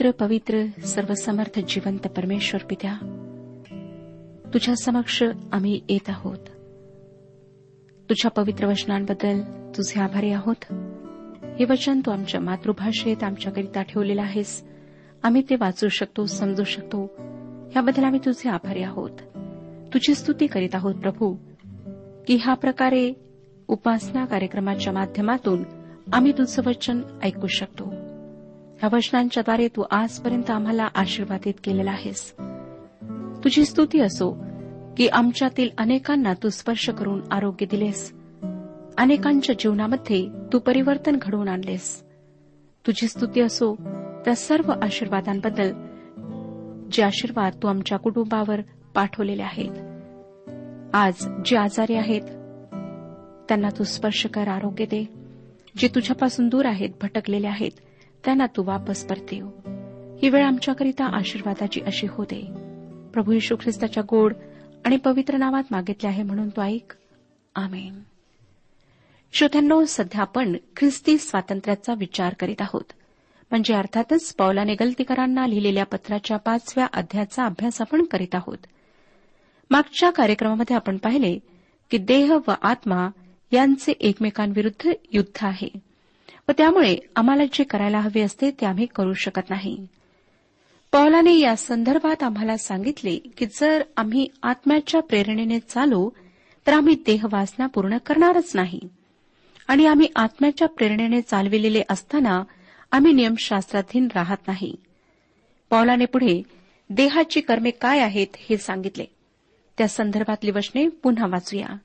पवित्र पवित्र सर्वसमर्थ जिवंत परमेश्वर पित्या तुझ्या समक्ष आम्ही येत आहोत. तुझ्या पवित्र वचनांबद्दल तुझे आभारी आहोत. हे वचन तू आमच्या मातृभाषेत आमच्याकरिता ठेवलेलं आहेस. आम्ही ते वाचू शकतो समजू शकतो. याबद्दल आम्ही तुझे आभारी आहोत. तुझी स्तुती करीत आहोत प्रभू. की ह्या प्रकारे उपासना कार्यक्रमाच्या माध्यमातून आम्ही तुझं वचन ऐकू शकतो. ह्या वचनांच्याद्वारे तू आजपर्यंत आम्हाला आशीर्वादित केलेला आहेस. तुझी स्तुती असो की आमच्यातील अनेकांना तू स्पर्श करून आरोग्य दिलेस. अनेकांच्या जीवनामध्ये तू परिवर्तन घडवून आणलेस. तुझी स्तुती असो त्या सर्व आशीर्वादांबद्दल जे आशीर्वाद तू आमच्या कुटुंबावर पाठवलेले आहेत. आज जे आजारी आहेत त्यांना तू स्पर्श कर आरोग्य दे. जे तुझ्यापासून दूर आहेत भटकलेले आहेत त्यांना तू वापस परतेव. ही वेळ आमच्याकरिता आशीर्वादाची अशी होते. प्रभू यशू ख्रिस्ताच्या गोड आणि पवित्र नावात मागितले आहे म्हणून तो ऐक. आमेन. श्रोत्यांनो सध्या आपण ख्रिस्ती स्वातंत्र्याचा विचार करीत आहोत. म्हणजे अर्थातच पौलाने गलतीकरांना लिहिलेल्या पत्राच्या पाचव्या अध्यायाचा अभ्यास आपण करीत आहोत. मागच्या कार्यक्रमामध्ये आपण पाहिले की देह व आत्मा यांचे एकमेकांविरुद्ध युद्ध आहे. व त्यामुळे आम्हाला जे करायला हवे असते ते आम्ही करू शकत नाही. पौलाने या संदर्भात आम्हाला सांगितले की जर आम्ही आत्म्याच्या प्रेरणेने चालू तर आम्ही देहवासना पूर्ण करणारच नाही. आणि आम्ही आत्म्याच्या प्रेरणेने चालविलेले असताना आम्ही नियमशास्त्राधीन राहत नाही. पौलाने पुढे देहाची कर्मे काय आहेत हे सांगितले. त्या संदर्भातली वचने पुन्हा वाचूया.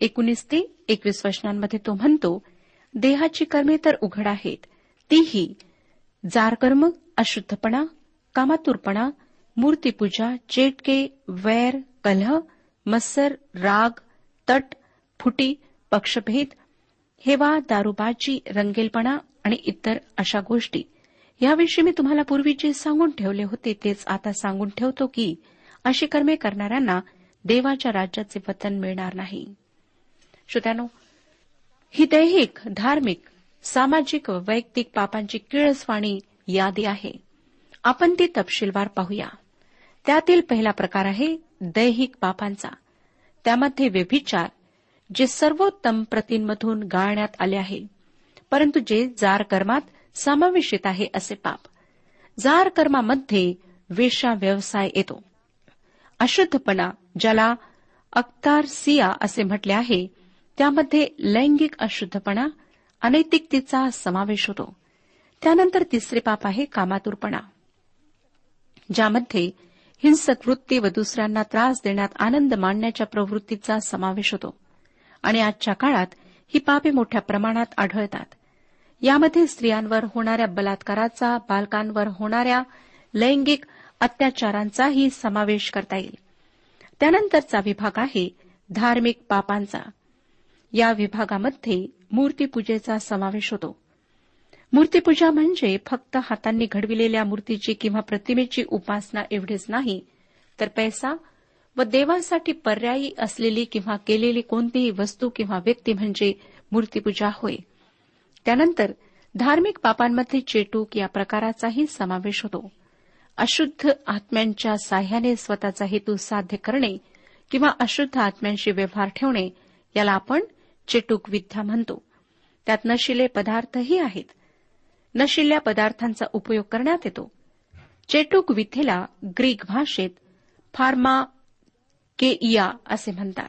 एकोणीस ते एकवीस वचनांमध्ये तो म्हणतो देहाची कर्मे तर उघड आहेत. तीही जारकर्म अशुद्धपणा कामातुरपणा मूर्तीपूजा चेटके वैर कलह मत्सर राग तट फुटी पक्षभेद हेवा दारुबाजी रंगेलपणा आणि इतर अशा गोष्टी. याविषयी मी तुम्हाला पूर्वी जे सांगून ठेवले होते तेच आता सांगून ठेवतो की अशी कर्मे करणाऱ्यांना देवाच्या राज्याचे वतन मिळणार नाही. श्रोत्यानो ही दैहिक धार्मिक सामाजिक व वैयक्तिक पापांची किळसवाणी यादी आहे. आपण ती तपशीलवार पाहूया. त्यातील पहिला प्रकार आहे दैहिक पापांचा. त्यामध्ये व्यभिचार जे सर्वोत्तम प्रतींमधून गाळण्यात आले आहे. परंतु जे जार कर्मात समावेशित आहे असे पाप. जार कर्मामध्ये वेशा व्यवसाय येतो. अशुद्धपणा ज्याला अक्तारसिया असे म्हटले आहे त्यामध्ये लैंगिक अशुद्धपणा अनैतिकतेचा समावेश होतो. त्यानंतर तिसरे पाप आहे कामातुरपणा ज्यामध्ये हिंसक वृत्ती व दुसऱ्यांना त्रास देण्यात आनंद मानण्याच्या प्रवृत्तीचा समावेश होतो. आणि आजच्या काळात ही पापे मोठ्या प्रमाणात आढळतात. यामध्ये स्त्रियांवर होणाऱ्या बलात्काराचा बालकांवर होणाऱ्या लैंगिक अत्याचारांचाही समावेश करता येईल. त्यानंतरचा विभाग आहे धार्मिक पापांचा. या विभागामध्ये मूर्तीपूजेचा समावेश होतो. मूर्तीपूजा म्हणजे फक्त हातांनी घडविलेल्या मूर्तीची किंवा प्रतिमेची उपासना एवढीच नाही तर पैसा व देवासाठी पर्यायी असलेली किंवा केलेली कोणतीही वस्तू किंवा व्यक्ती म्हणजे मूर्तीपूजा होय. त्यानंतर धार्मिक पापांमध्ये चेटूक या प्रकाराचाही समावेश होतो. अशुद्ध आत्म्यांच्या साह्याने स्वतःचा हेतू साध्य करणे किंवा अशुद्ध आत्म्यांशी व्यवहार ठेवणे याला आपण चिटूक विद्या म्हणतो. त्यात नशिले पदार्थही आहेत. नशिल्या पदार्थांचा उपयोग करण्यात येतो. चेटूक विथेला ग्रीक भाषेत फार्मा केइया असे म्हणतात.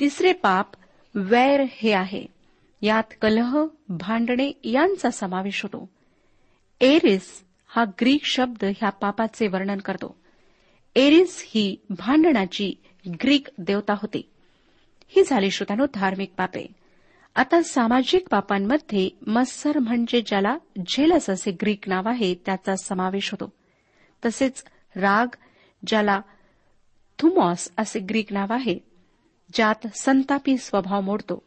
तिसरे पाप वैर हे आहे. यात कलह भांडणे यांचा समावेश होतो. एरिस हा ग्रीक शब्द ह्या पापाचे वर्णन करतो. एरिस ही भांडणाची ग्रीक देवता होती. ही झाली श्रोतांनो धार्मिक पापे. आता सामाजिक पापांमध्ये मत्सर म्हणजे ज्याला झेलस असे ग्रीक नाव आहे त्याचा समावेश होतो. तसेच राग ज्याला थुमॉस असे ग्रीक नाव आहे ज्यात संतापी स्वभाव मोडतो.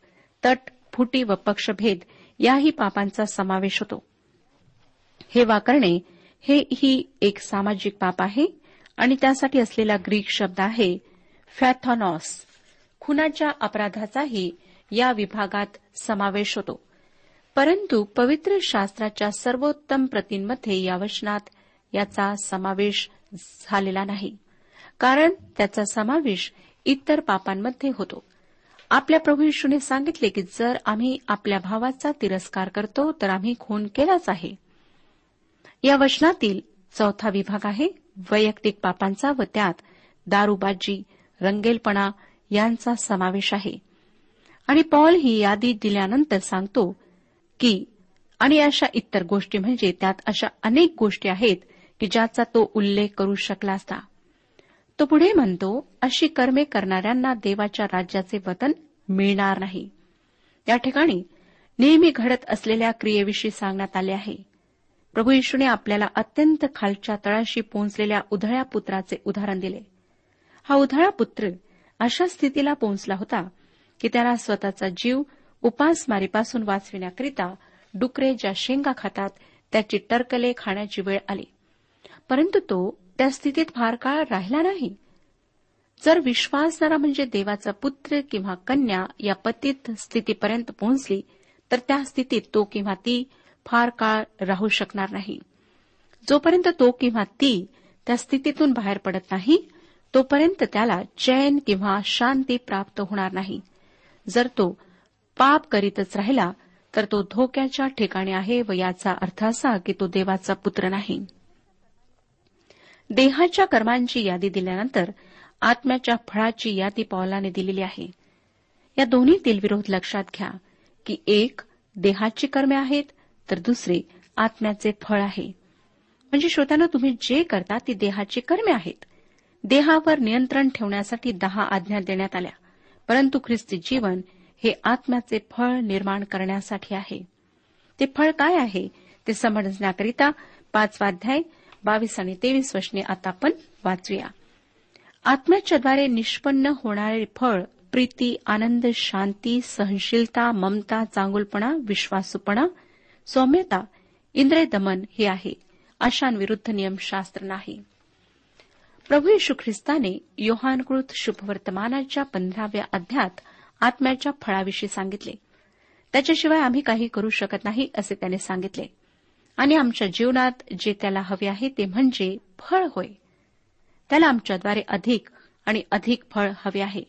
तट फुटी व पक्षभेद याही पापांचा समावेश होतो. हे वाकरणे हे ही एक सामाजिक पाप आहे आणि त्यासाठी असलेला ग्रीक शब्द आहे फॅथॉनॉस. खुनाच्या अपराधाचाही या विभागात समावेश होतो. परंतु पवित्र शास्त्राच्या सर्वोत्तम प्रतींमध्ये या वचनात याचा समावेश झालेला नाही. कारण त्याचा समावेश इतर पापांमध्ये होतो. आपल्या प्रभू येशूने सांगितले की जर आम्ही आपल्या भावाचा तिरस्कार करतो तर आम्ही खून केलाच आहे. या वचनातील चौथा विभाग आहे वैयक्तिक पापांचा व त्यात दारूबाजी रंगेलपणा यांचा समावेश आहे. आणि पॉल ही यादी दिल्यानंतर सांगतो की आणि अशा इतर गोष्टी म्हणजे त्यात अशा अनेक गोष्टी आहेत की ज्याचा तो उल्लेख करू शकला असता. तो पुढे म्हणतो अशी कर्मे करणाऱ्यांना देवाच्या राज्याचे वतन मिळणार नाही. या ठिकाणी नेहमी घडत असलेल्या क्रियेविषयी सांगण्यात आले आहे. प्रभू येशूने आपल्याला अत्यंत खालच्या तळाशी पोहोचलेल्या उधळ्या पुत्राचे उदाहरण दिले. हा उधळा पुत्र अशा स्थितीला पोहोचला होता की त्याला स्वतःचा जीव उपासमारीपासून वाचविण्याकरिता डुकरे ज्या शेंगा खातात त्याची टरकले खाण्याची वेळ आली. परंतु तो त्या स्थितीत फार काळ राहिला नाही. जर विश्वासणारा म्हणजे देवाचा पुत्र किंवा कन्या या पतित स्थितीपर्यंत पोहोचली तर त्या स्थितीत तो किंवा ती फार काळ राहू शकणार नाही. जोपर्यंत तो किंवा ती त्या स्थितीतून बाहेर पडत नाही तोपर्यंत त्याला चैन किंवा शांती प्राप्त होणार नाही. जर तो पाप करीतच राहिला तर तो धोक्याच्या ठिकाणी आहे व याचा अर्थ असा की तो देवाचा पुत्र नाही. देहाच्या कर्मांची यादी दिल्यानंतर आत्म्याच्या फळाची यादी पौलाने दिलेली आहे. या दोन्हीतील विरोध लक्षात घ्या की एक देहाची कर्मे आहेत तर दुसरे आत्म्याचे फळ आहे. म्हणजे श्रोत्यानं तुम्ही जे करता ती देहाची कर्मे आहेत. देहावर नियंत्रण ठेवण्यासाठी दहा आज्ञा देण्यात आल्या. परंतु ख्रिस्ती जीवन हे आत्म्याचे फळ निर्माण करण्यासाठी आहे. ते फळ काय आहे? ते समजण्याकरिता पाचवाध्याय बावीस आणि तेवीस वचने आता आपण वाचूया. आत्म्याच्याद्वारे निष्पन्न होणारे फळ प्रीती आनंद शांती सहनशीलता ममता चांगुलपणा विश्वासूपणा सौम्यता इंद्रिय दमन हे आहे. अशांविरुद्ध नियमशास्त्र नाही. प्रभू येशू ख्रिस्ताने योहानकृत शुभवर्तमानाच्या पंधराव्या अध्यात आत्म्याच्या फळाविषयी सांगितले. त्याच्याशिवाय आम्ही काही करू शकत नाही असे त्याने सांगितले. आणि आमच्या जीवनात जे त्याला हवे आहे ते म्हणजे फळ होय. त्याला आमच्याद्वारे अधिक आणि अधिक फळ हवे आहे.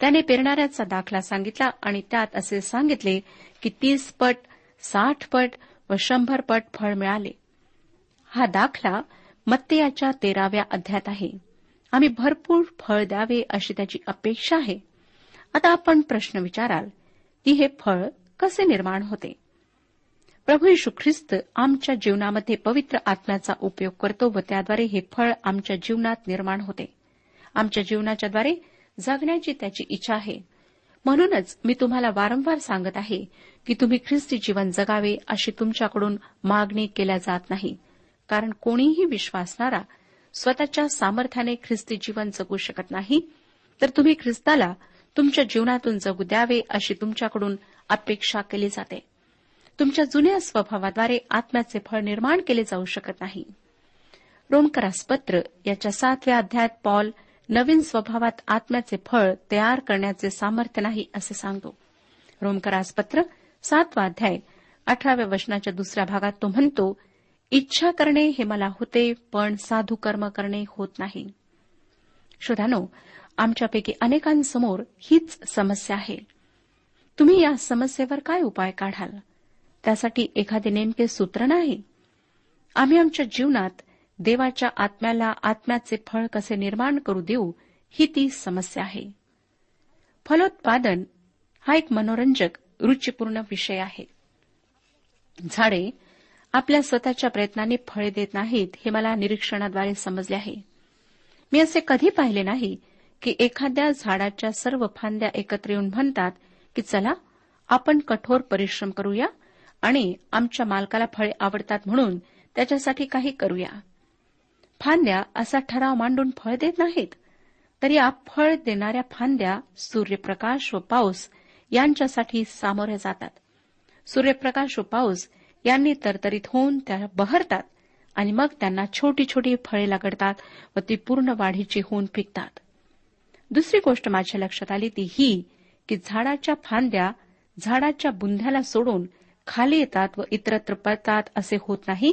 त्याने पेरणाऱ्याचा दाखला सांगितला आणि त्यात असे सांगितले की तीस पट साठ पट व शंभर पट फळ मिळाले. हा दाखला मत्तयाच्या तेराव्या अध्यात आहे. आम्ही भरपूर फळ द्यावे अशी त्याची अपेक्षा आहे. आता आपण प्रश्न विचाराल की हे फळ कसे निर्माण होते? प्रभू यशू ख्रिस्त आमच्या जीवनामध्ये पवित्र आत्म्याचा उपयोग करतो व त्याद्वारे हे फळ आमच्या जीवनात निर्माण होते. आमच्या जीवनाच्याद्वारे जगण्याची त्याची इच्छा आहे. म्हणूनच मी तुम्हाला वारंवार सांगत आहे की तुम्ही ख्रिस्ती जीवन जगावे अशी तुमच्याकडून मागणी केल्या जात नाही. कारण कोणीही विश्वासणारा स्वतःच्या सामर्थ्याने ख्रिस्ती जीवन जगू शकत नाही तर तुम्ही ख्रिस्ताला तुमच्या जीवनातून जगू द्यावे अशी तुमच्याकडून अपेक्षा केली जाते. तुमच्या जुन्या स्वभावाद्वारे आत्म्याचे फळ निर्माण केले जाऊ शकत नाही. रोमकरासपत्र याच्या सातव्या अध्यायात पॉल नवीन स्वभावात आत्म्याचे फळ तयार करण्याचे सामर्थ्य नाही असे सांगतो. रोमकरासपत्र सातवा अध्याय अठराव्या वचनाच्या दुसऱ्या भागात तो म्हणतो इच्छा करणे हे मला होते पण साधू कर्म करणे होत नाही. श्रोधानो आमच्यापैकी अनेकांसमोर हीच समस्या आहे. तुम्ही या समस्येवर काय उपाय काढाल? त्यासाठी एखादे नेमके सूत्र नाही? आम्ही आमच्या जीवनात देवाच्या आत्म्याला आत्म्याचे फळ कसे निर्माण करू देऊ ही ती समस्या आहे. फलोत्पादन हा एक मनोरंजक रुचीपूर्ण विषय आहे. झाडे आपल्या स्वतःच्या प्रयत्नांनी फळे देत नाहीत हे मला निरीक्षणाद्वारे समजले आहे. मी असे कधी पाहिले नाही की एखाद्या झाडाच्या सर्व फांद्या एकत्र येऊन म्हणतात की चला आपण कठोर परिश्रम करूया आणि आमच्या मालकाला फळे आवडतात म्हणून त्याच्यासाठी काही करूया. फांद्या असा ठराव मांडून फळ देत नाहीत तर या फळ देणाऱ्या फांद्या सूर्यप्रकाश व पाऊस यांच्यासाठी सामोऱ्या जातात. सूर्यप्रकाश व पाऊस यांनी तरतरीत होऊन त्या बहरतात आणि मग त्यांना छोटी छोटी फळे लागतात व ती पूर्ण वाढीची होऊन पिकतात. दुसरी गोष्ट माझ्या लक्षात आली ती ही की झाडाच्या फांद्या झाडाच्या बुंध्याला सोडून खाली येतात व इतरत्र पडतात असे होत नाही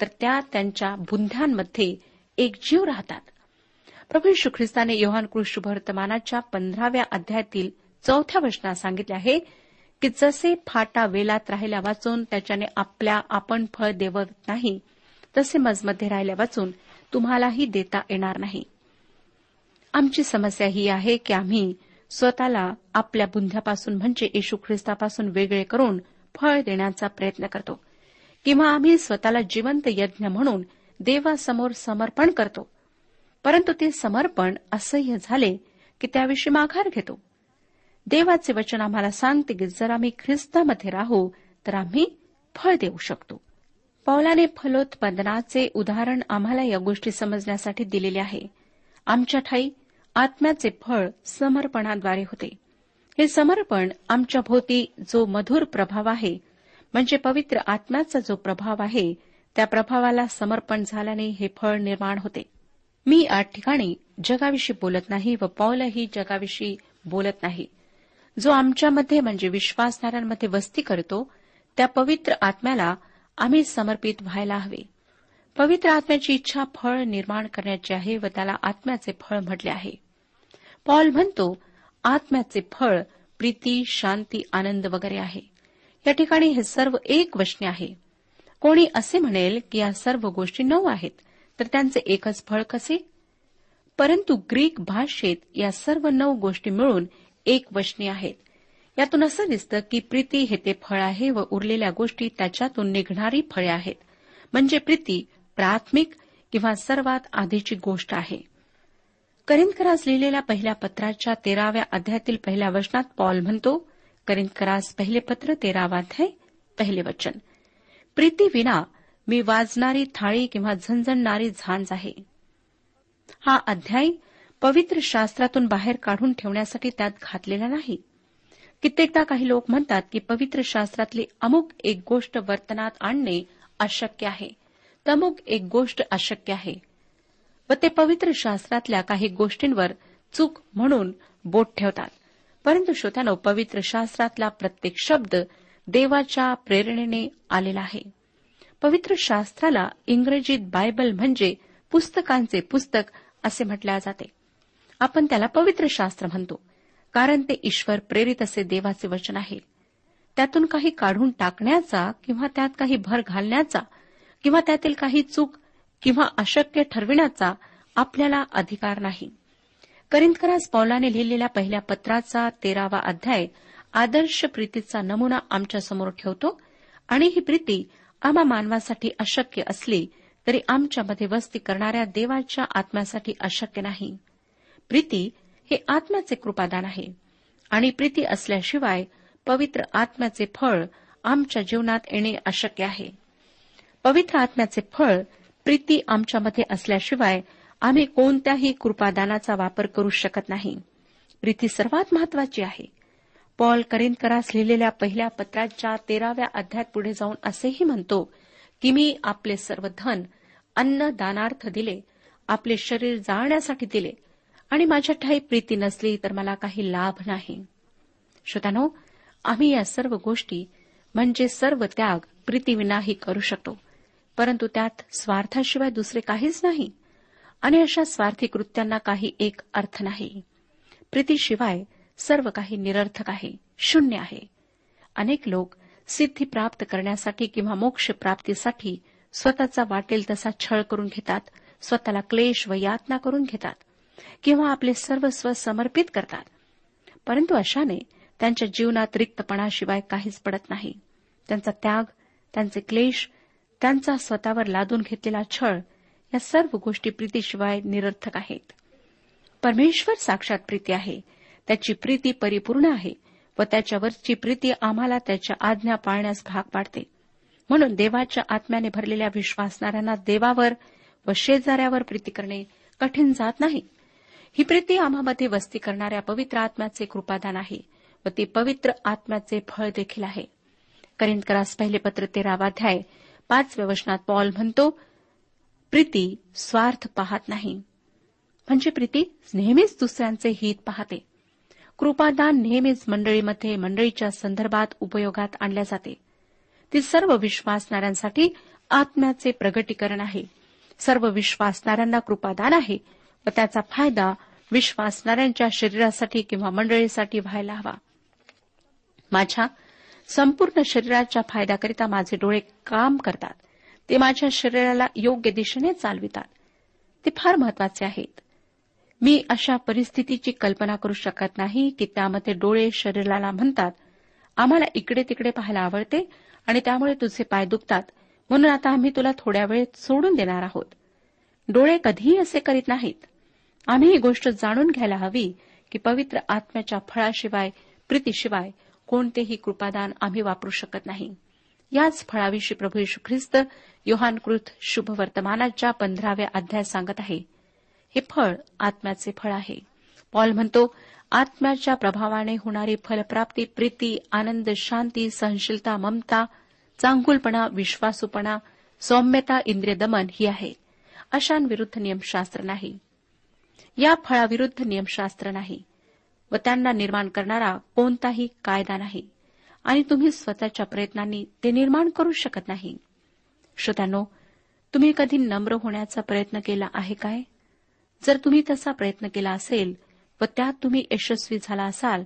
तर त्या त्यांच्या बुंध्यांमध्ये एक जीव राहतात. प्रभू यशू ख्रिस्ताने योहान कृष्ण वर्तमानाच्या पंधराव्या अध्यायातील चौथ्या वचनात सांगितले आहे की जसे फाटा वेलात राहिल्या वाचून त्याच्याने आपल्या आपण फळ देवत नाही तसे मजमध्ये राहिल्या वाचून तुम्हालाही देता येणार नाही. आमची समस्या ही आहे की आम्ही स्वतःला आपल्या बुंध्यापासून म्हणजे येशू ख्रिस्तापासून वेगळे करून फळ देण्याचा प्रयत्न करतो. किंवा आम्ही स्वतःला जिवंत यज्ञ म्हणून देवासमोर समर्पण करतो. परंतु ते समर्पण असह्य झाले की त्याविषयी माघार घेतो. देवाचे वचन आम्हाला सांगते की जर आम्ही ख्रिस्तामध्ये राहू तर आम्ही फळ देऊ शकतो. पौलाने फलोत्पादनाचे उदाहरण आम्हाला या गोष्टी समजण्यासाठी दिलेले आहे. आमच्या ठाई आत्म्याचे फळ समर्पणाद्वारे होते. हे समर्पण आमच्या भोवती जो मधुर प्रभाव आहे म्हणजे पवित्र आत्म्याचा जो प्रभाव आहे त्या प्रभावाला समर्पण झाल्याने हे फळ निर्माण होते. मी आठ ठिकाणी जगाविषयी बोलत नाही व पौलही जगाविषयी बोलत नाही. जो आमच्यामध्ये म्हणजे विश्वासणाऱ्यांमध्ये वस्ती करतो त्या पवित्र आत्म्याला आम्ही समर्पित व्हायला हवे. पवित्र आत्म्याची इच्छा फळ निर्माण करण्याची आहे व त्याला आत्म्याचे फळ म्हटले आहे. पॉल म्हणतो आत्म्याचे फळ प्रीती शांती आनंद वगैरे आहे. या ठिकाणी हे सर्व एक वचने आहे. कोणी असे म्हणेल की या सर्व गोष्टी नऊ आहेत तर त्यांचे एकच फळ कसे? परंतु ग्रीक भाषेत या सर्व नऊ गोष्टी मिळून एक वचने आहेत. यातून असं दिसतं की प्रीती हे ते फळ आहे व उरलेल्या गोष्टी त्याच्यातून निघणारी फळे आहेत. म्हणजे प्रीती प्राथमिक किंवा सर्वात आधीची गोष्ट आहे. करिंदकरास लिहिलेल्या पहिल्या पत्राच्या तेराव्या अध्यायातील पहिल्या वचनात पॉल म्हणतो करिंदकरास पहिले पत्र तेरावा अध्याय पहिले वचन. प्रीती विना मी वाजणारी थाळी किंवा झणझणणारी झांज आहे. हा अध्याय पवित्र शास्त्रातून बाहेर काढून ठेवण्यासाठी त्यात घातलेला नाही. कित्येकदा काही लोक म्हणतात की पवित्र शास्त्रातली अमुक एक गोष्ट वर्तनात आणणे अशक्य आहे. तमुक एक गोष्ट अशक्य आहे. व ते पवित्र शास्त्रातल्या काही गोष्टींवर चूक म्हणून बोट ठेवतात. परंतु श्रोत्यानो पवित्र शास्त्रातला प्रत्येक शब्द देवाच्या प्रेरणेने आलेला आहे. पवित्र शास्त्राला इंग्रजीत बायबल म्हणजे पुस्तकांचे पुस्तक असे म्हटले जाते. आपण त्याला पवित्र शास्त्र म्हणतो कारण ते ईश्वर प्रेरित असे देवाचे वचन आहे. त्यातून काही काढून टाकण्याचा किंवा त्यात काही भर घालण्याचा किंवा त्यातील काही चूक किंवा अशक्य ठरविण्याचा आपल्याला अधिकार नाही. करिंदकरास पौलाने लिहिलेल्या पहिल्या पत्राचा तेरावा अध्याय आदर्श प्रीतीचा नमुना आमच्यासमोर ठेवतो आणि ही प्रीती आम्हा मानवासाठी अशक्य असली तरी आमच्यामध्ये वस्ती करणाऱ्या देवाच्या आत्म्यासाठी अशक्य नाही. प्रीती हे आत्म्याचे कृपादान आहे. आणि प्रीती असल्याशिवाय पवित्र आत्म्याचे फळ आमच्या जीवनात येणे अशक्य आहे. पवित्र आत्म्याचे फळ प्रीती आमच्यामध्ये असल्याशिवाय आम्ही कोणत्याही कृपादानाचा वापर करू शकत नाही. प्रीती सर्वात महत्वाची आहे. पॉल करिंदकरास लिहिलेल्या पहिल्या पत्राच्या तेराव्या अध्यात पुढे जाऊन असेही म्हणतो की मी आपले सर्व धन अन्न दानार्थ दिले आपले शरीर जाळण्यासाठी दिले आणि माझ्या ठाई प्रीती नसली तर मला काही लाभ नाही. श्रोतानो आम्ही या सर्व गोष्टी म्हणजे सर्व त्याग प्रीतीविनाही करू शकतो. परंतु त्यात स्वार्थाशिवाय दुसरे काहीच नाही. आणि अशा स्वार्थी कृत्यांना काही एक अर्थ नाही. प्रीतीशिवाय सर्व काही निरर्थक आहे शून्य आहे. अनेक लोक सिद्धी प्राप्त करण्यासाठी किंवा मोक्ष प्राप्तीसाठी स्वतःचा वाटेल तसा छळ करून घेतात स्वतःला क्लेश व यातना करून घेतात. किंवा आपले सर्वस्व समर्पित करतात. परंतु अशाने त्यांच्या जीवनात रिक्तपणाशिवाय काहीच पडत नाही. त्यांचा त्याग त्यांचे क्लेश त्यांचा स्वतःवर लादून घेतलेला छळ या सर्व गोष्टी प्रीतीशिवाय निरर्थक आहेत. परमेश्वर साक्षात प्रीती आहे. त्याची प्रीती परिपूर्ण आहे व त्याच्यावरची प्रीती आम्हाला त्याच्या आज्ञा पाळण्यास भाग पाडते. म्हणून देवाच्या आत्म्याने भरलेल्या विश्वासणाऱ्यांना देवावर व शेजाऱ्यावर प्रीती करणे कठीण जात नाही. ही प्रीती आम्हामध्ये वस्ती करणाऱ्या पवित्र आत्म्याचे कृपादान आहे व ती पवित्र आत्म्याचे फळ देखील आहे. करिंदकरास पहिले पत्र तेरावाध्याय पाचव्या वचनात पॉल म्हणतो प्रीती स्वार्थ पाहत नाही. म्हणजे प्रीती नेहमीच दुसऱ्यांचे हित पाहते. कृपादान नेहमीच मंडळीमध्ये मंडळीच्या संदर्भात उपयोगात आणल्या जाते. ती सर्व विश्वासणाऱ्यांसाठी आत्म्याचे प्रगटीकरण आहे. सर्व विश्वासणाऱ्यांना कृपादान आहे. व त्याचा फायदा विश्वासणाऱ्यांच्या शरीरासाठी किंवा मंडळीसाठी व्हायला हवा. माझ्या संपूर्ण शरीराच्या फायद्याकरिता माझे डोळे काम करतात. ते माझ्या शरीराला योग्य दिशेने चालवितात. ते फार महत्त्वाचे आहेत. मी अशा परिस्थितीची कल्पना करू शकत नाही की त्यामध्ये डोळे शरीराला म्हणतात आम्हाला इकडे तिकडे पाहायला आवडते आणि त्यामुळे तुझे पाय दुखतात. म्हणून आता आम्ही तुला थोड्या वेळ सोडून देणार आहोत. डोळे कधीही असे करीत नाहीत. आम्ही ही गोष्ट जाणून घ्यायला हवी की पवित्र आत्म्याच्या फळाशिवाय प्रीतीशिवाय कोणतेही कृपादान आम्ही वापरू शकत नाही. याच फळाविषयी प्रभू येशू ख्रिस्त योहानकृत शुभ वर्तमानाच्या पंधराव्या अध्याय सांगत आहे. हे फळ आत्म्याचे फळ आहे. पॉल म्हणतो आत्म्याच्या प्रभावाने होणारी फलप्राप्ती प्रीती आनंद शांती सहनशीलता ममता चांगुलपणा विश्वासूपणा सौम्यता इंद्रिय दमन ही आहे. अशांविरुद्ध नियमशास्त्र नाही. या फळाविरुद्ध नियमशास्त्र नाही व त्यांना निर्माण करणारा कोणताही कायदा नाही आणि तुम्ही स्वतःच्या प्रयत्नांनी ते निर्माण करू शकत नाही. श्रोत्यानो तुम्ही कधी नम्र होण्याचा प्रयत्न केला आहे काय? जर तुम्ही तसा प्रयत्न केला असेल व त्यात तुम्ही यशस्वी झाला असाल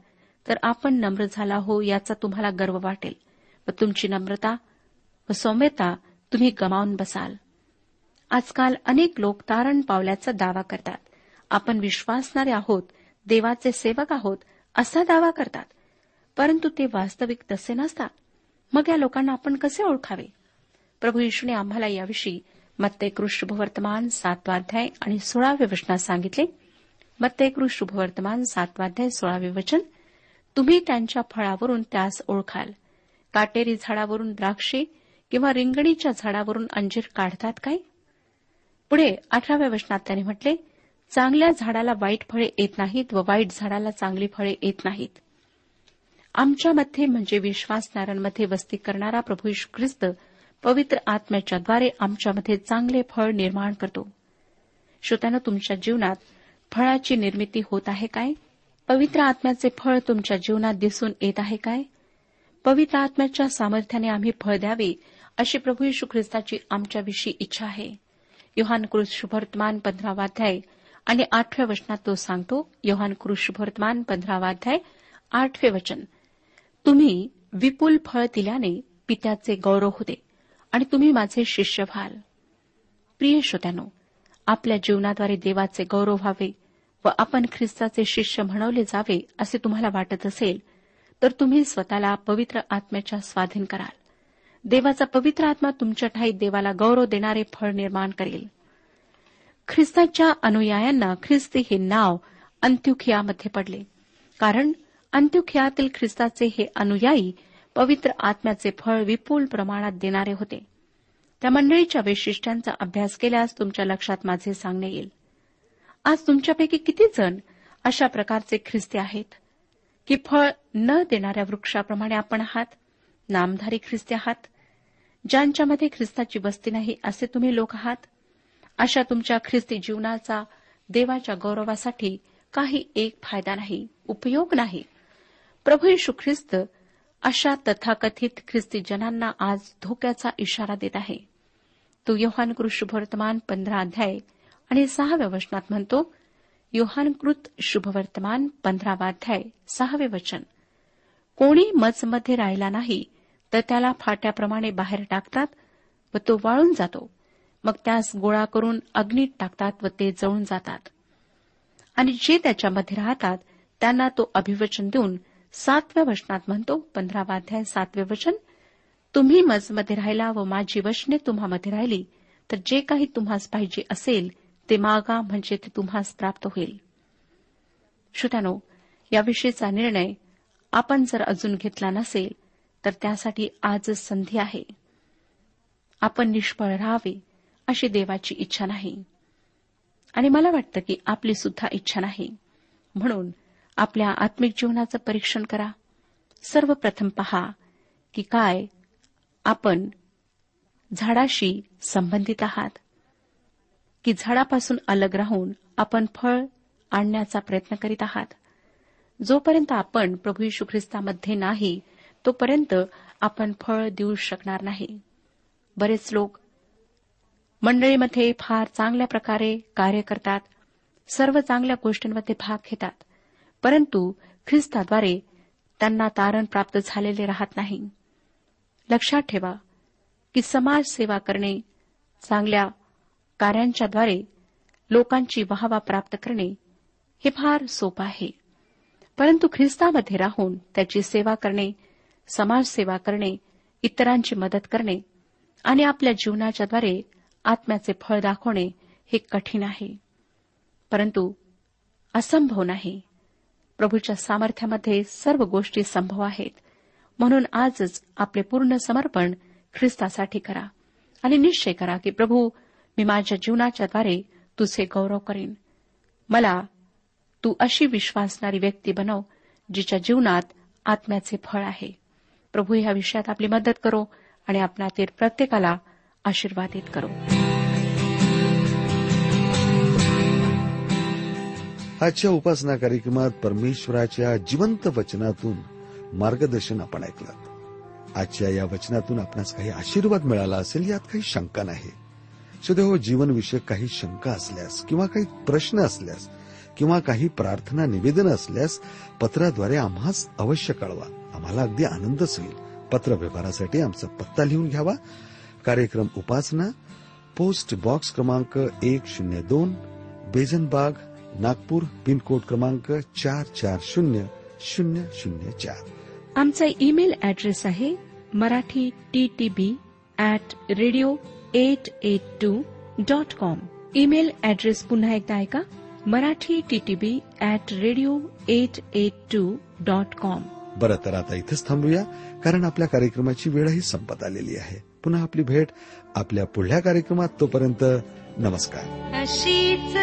तर आपण नम्र झाला हो याचा तुम्हाला गर्व वाटेल व तुमची नम्रता व सौम्यता तुम्ही गमावून बसाल. आजकाल अनेक लोक तारण पावल्याचा दावा करतात. आपण विश्वासणारे आहोत देवाचे सेवक आहोत असा दावा करतात. परंतु ते वास्तविक तसे नसतात. मग या लोकांना आपण कसे ओळखावे? प्रभू येशूने आम्हाला याविषयी मत्तेकृ शुभवर्तमान सातवाध्याय आणि सोळाव्या वचनात सांगितले. मत्तेकृ शुभवर्तमान सातवाध्याय सोळावे वचन. तुम्ही त्यांच्या फळावरून त्यास ओळखाल. काटेरी झाडावरून द्राक्षे किंवा रिंगणीच्या झाडावरून अंजीर काढतात काय? पुढे अठराव्या वचनात त्याने म्हटले चांगल्या झाडाला वाईट फळे येत नाहीत व वाईट झाडाला चांगली फळे येत नाहीत. आमच्यामध्ये म्हणजे विश्वासणाऱ्यांमध्ये वस्ती करणारा प्रभू यशू ख्रिस्त पवित्र आत्म्याच्याद्वारे आमच्यामध्ये चांगले फळ निर्माण करतो. श्रोत्यानं तुमच्या जीवनात फळाची निर्मिती होत आहे काय? पवित्र आत्म्याचे फळ तुमच्या जीवनात दिसून येत आहे काय? पवित्र आत्म्याच्या सामर्थ्याने आम्ही फळ द्यावे अशी प्रभू यशू ख्रिस्ताची आमच्याविषयी इच्छा आहे. युहान क्रुज शुभवर्तमान पंधरावाध्याय आणि आठव्या वचनात तो सांगतो योहान कृष्णवर्तमान पंधरावाध्याय आठवे वचन. तुम्ही विपुल फळ दिल्याने पित्याचे गौरव होते आणि तुम्ही माझे शिष्य व्हाल. प्रिय श्रोत्यानो आपल्या जीवनाद्वारे देवाचे गौरव व्हावे व आपण ख्रिस्ताचे शिष्य म्हणवले जावे असे तुम्हाला वाटत असेल तर तुम्ही स्वतःला पवित्र आत्म्याच्या स्वाधीन कराल. देवाचा पवित्र आत्मा तुमच्या ठाईत देवाला गौरव देणारे फळ निर्माण करेल. ख्रिस्ताच्या अनुयायांना ख्रिस्ती हे नाव अंत्युखियामध्ये पडले. कारण अंत्युखियातील ख्रिस्ताचे हे अनुयायी पवित्र आत्म्याचे फळ विपुल प्रमाणात देणारे होते. त्या मंडळीच्या वैशिष्ट्यांचा अभ्यास केल्यास तुमच्या लक्षात माझे सांगणे येईल. आज तुमच्यापैकी किती जण अशा प्रकारचे ख्रिस्ती आहेत? की फळ न देणाऱ्या वृक्षाप्रमाणे आपण आहात? नामधारी ख्रिस्ती आहात? ज्यांच्यामध्ये ख्रिस्ताची वस्ती नाही असे तुम्ही लोक आहात? अशा तुमच्या ख्रिस्ती जीवनाचा देवाच्या गौरवासाठी काही एक फायदा नाही उपयोग नाही. प्रभू यशू ख्रिस्त अशा तथाकथित ख्रिस्ती जनांना आज धोक्याचा इशारा देत आहे. तो योहान शुभवर्तमान पंधरा अध्याय आणि सहाव्या वचनात म्हणतो योहानकृत शुभवर्तमान पंधरावाध्याय सहावे वचन. कोणी मजमध्ये राहिला नाही तर त्याला फाट्याप्रमाणे बाहेर टाकतात व तो वाळून जातो. मग त्यास गोळा करून अग्नीत टाकतात व ते जळून जातात. आणि जे त्याच्यामध्ये राहतात त्यांना तो अभिवचन देऊन सातव्या वचनात म्हणतो पंधरावाध्याय सातवे वचन तुम्ही मजमध्ये राहिला व माझी वचने तुम्हामध्ये राहिली तर जे काही तुम्हास पाहिजे असेल ते मागा म्हणजे ते तुम्हास प्राप्त होईल. श्रोत्यानो याविषयीचा निर्णय आपण जर अजून घेतला नसेल तर त्यासाठी आजच संधी आहे. आपण निष्फळ राहावे. अशी देवाची इच्छा नाही. आणि मला वाटतं की आपली सुद्धा इच्छा नाही. म्हणून आपल्या आत्मिक जीवनाचं परीक्षण करा. सर्वप्रथम पहा की काय आपण झाडाशी संबंधित आहात. की झाडापासून अलग राहून आपण फळ आणण्याचा प्रयत्न करीत आहात. जोपर्यंत आपण प्रभू यशू ख्रिस्तामध्ये नाही तोपर्यंत आपण फळ देऊ शकणार नाही. बरेच लोक मंडळीमध्ये फार चांगल्या प्रकारे कार्य करतात. सर्व चांगल्या गोष्टींमध्ये भाग घेतात. परंतु ख्रिस्ताद्वारे त्यांना तारण प्राप्त झालेले राहत नाही. लक्षात ठेवा की समाज सेवा करणे चांगल्या कार्यांच्याद्वारे लोकांची वाहवा प्राप्त करणे हे फार सोपं आहे. परंतु ख्रिस्तामध्ये राहून त्याची सेवा करणे समाजसेवा करणे इतरांची मदत करणे आणि आपल्या जीवनाच्याद्वारे आत्म्याचे फळ दाखवणे हे कठीण आहे. परंतु असंभव नाही. प्रभूच्या सामर्थ्यामध्ये सर्व गोष्टी संभव आहेत. म्हणून आजच आपले पूर्ण समर्पण ख्रिस्तासाठी करा आणि निश्चय करा की प्रभू मी माझ्या जीवनाच्याद्वारे तुझे गौरव करीन. मला तू अशी विश्वासणारी व्यक्ती बनव जिच्या जीवनात आत्म्याचे फळ आहे. प्रभू ह्या विषयात आपली मदत करो आणि आपणातील प्रत्येकाला आशीर्वादित करो. आजच्या उपासना कार्यक्रमात परमेश्वराच्या जिवंत वचनातून मार्गदर्शन आपण ऐकलं. आजच्या या वचनातून आपणास काही आशीर्वाद मिळाला असेल यात काही शंका नाही. सुदैव हो जीवनविषयक काही शंका असल्यास किंवा काही प्रश्न असल्यास किंवा काही प्रार्थना निवेदन असल्यास पत्राद्वारे आम्हास अवश्य कळवा. आम्हाला अगदी आनंदच होईल. पत्र व्यवहारासाठी आमचा पत्ता लिहून घ्यावा. कार्यक्रम उपासना पोस्ट बॉक्स क्रमांक एक शून्य दोन बेजनबाग नागपूर पिनकोड क्रमांक चार चार शून्य शून्य शून्य चार. आमचा ईमेल अॅड्रेस आहे Marathi T T B at radio eight eight two dot com. Email address पुन्हा एकदा ऐका Marathi T T B at radio eight eight two dot com. बरं तर आता इथेच थांबूया कारण आपल्या कार्यक्रमाची वेळही संपत आलेली आहे. पुन्हा आपली भेट आपल्या पुढल्या कार्यक्रमात तोपर्यंत नमस्कार. अशीच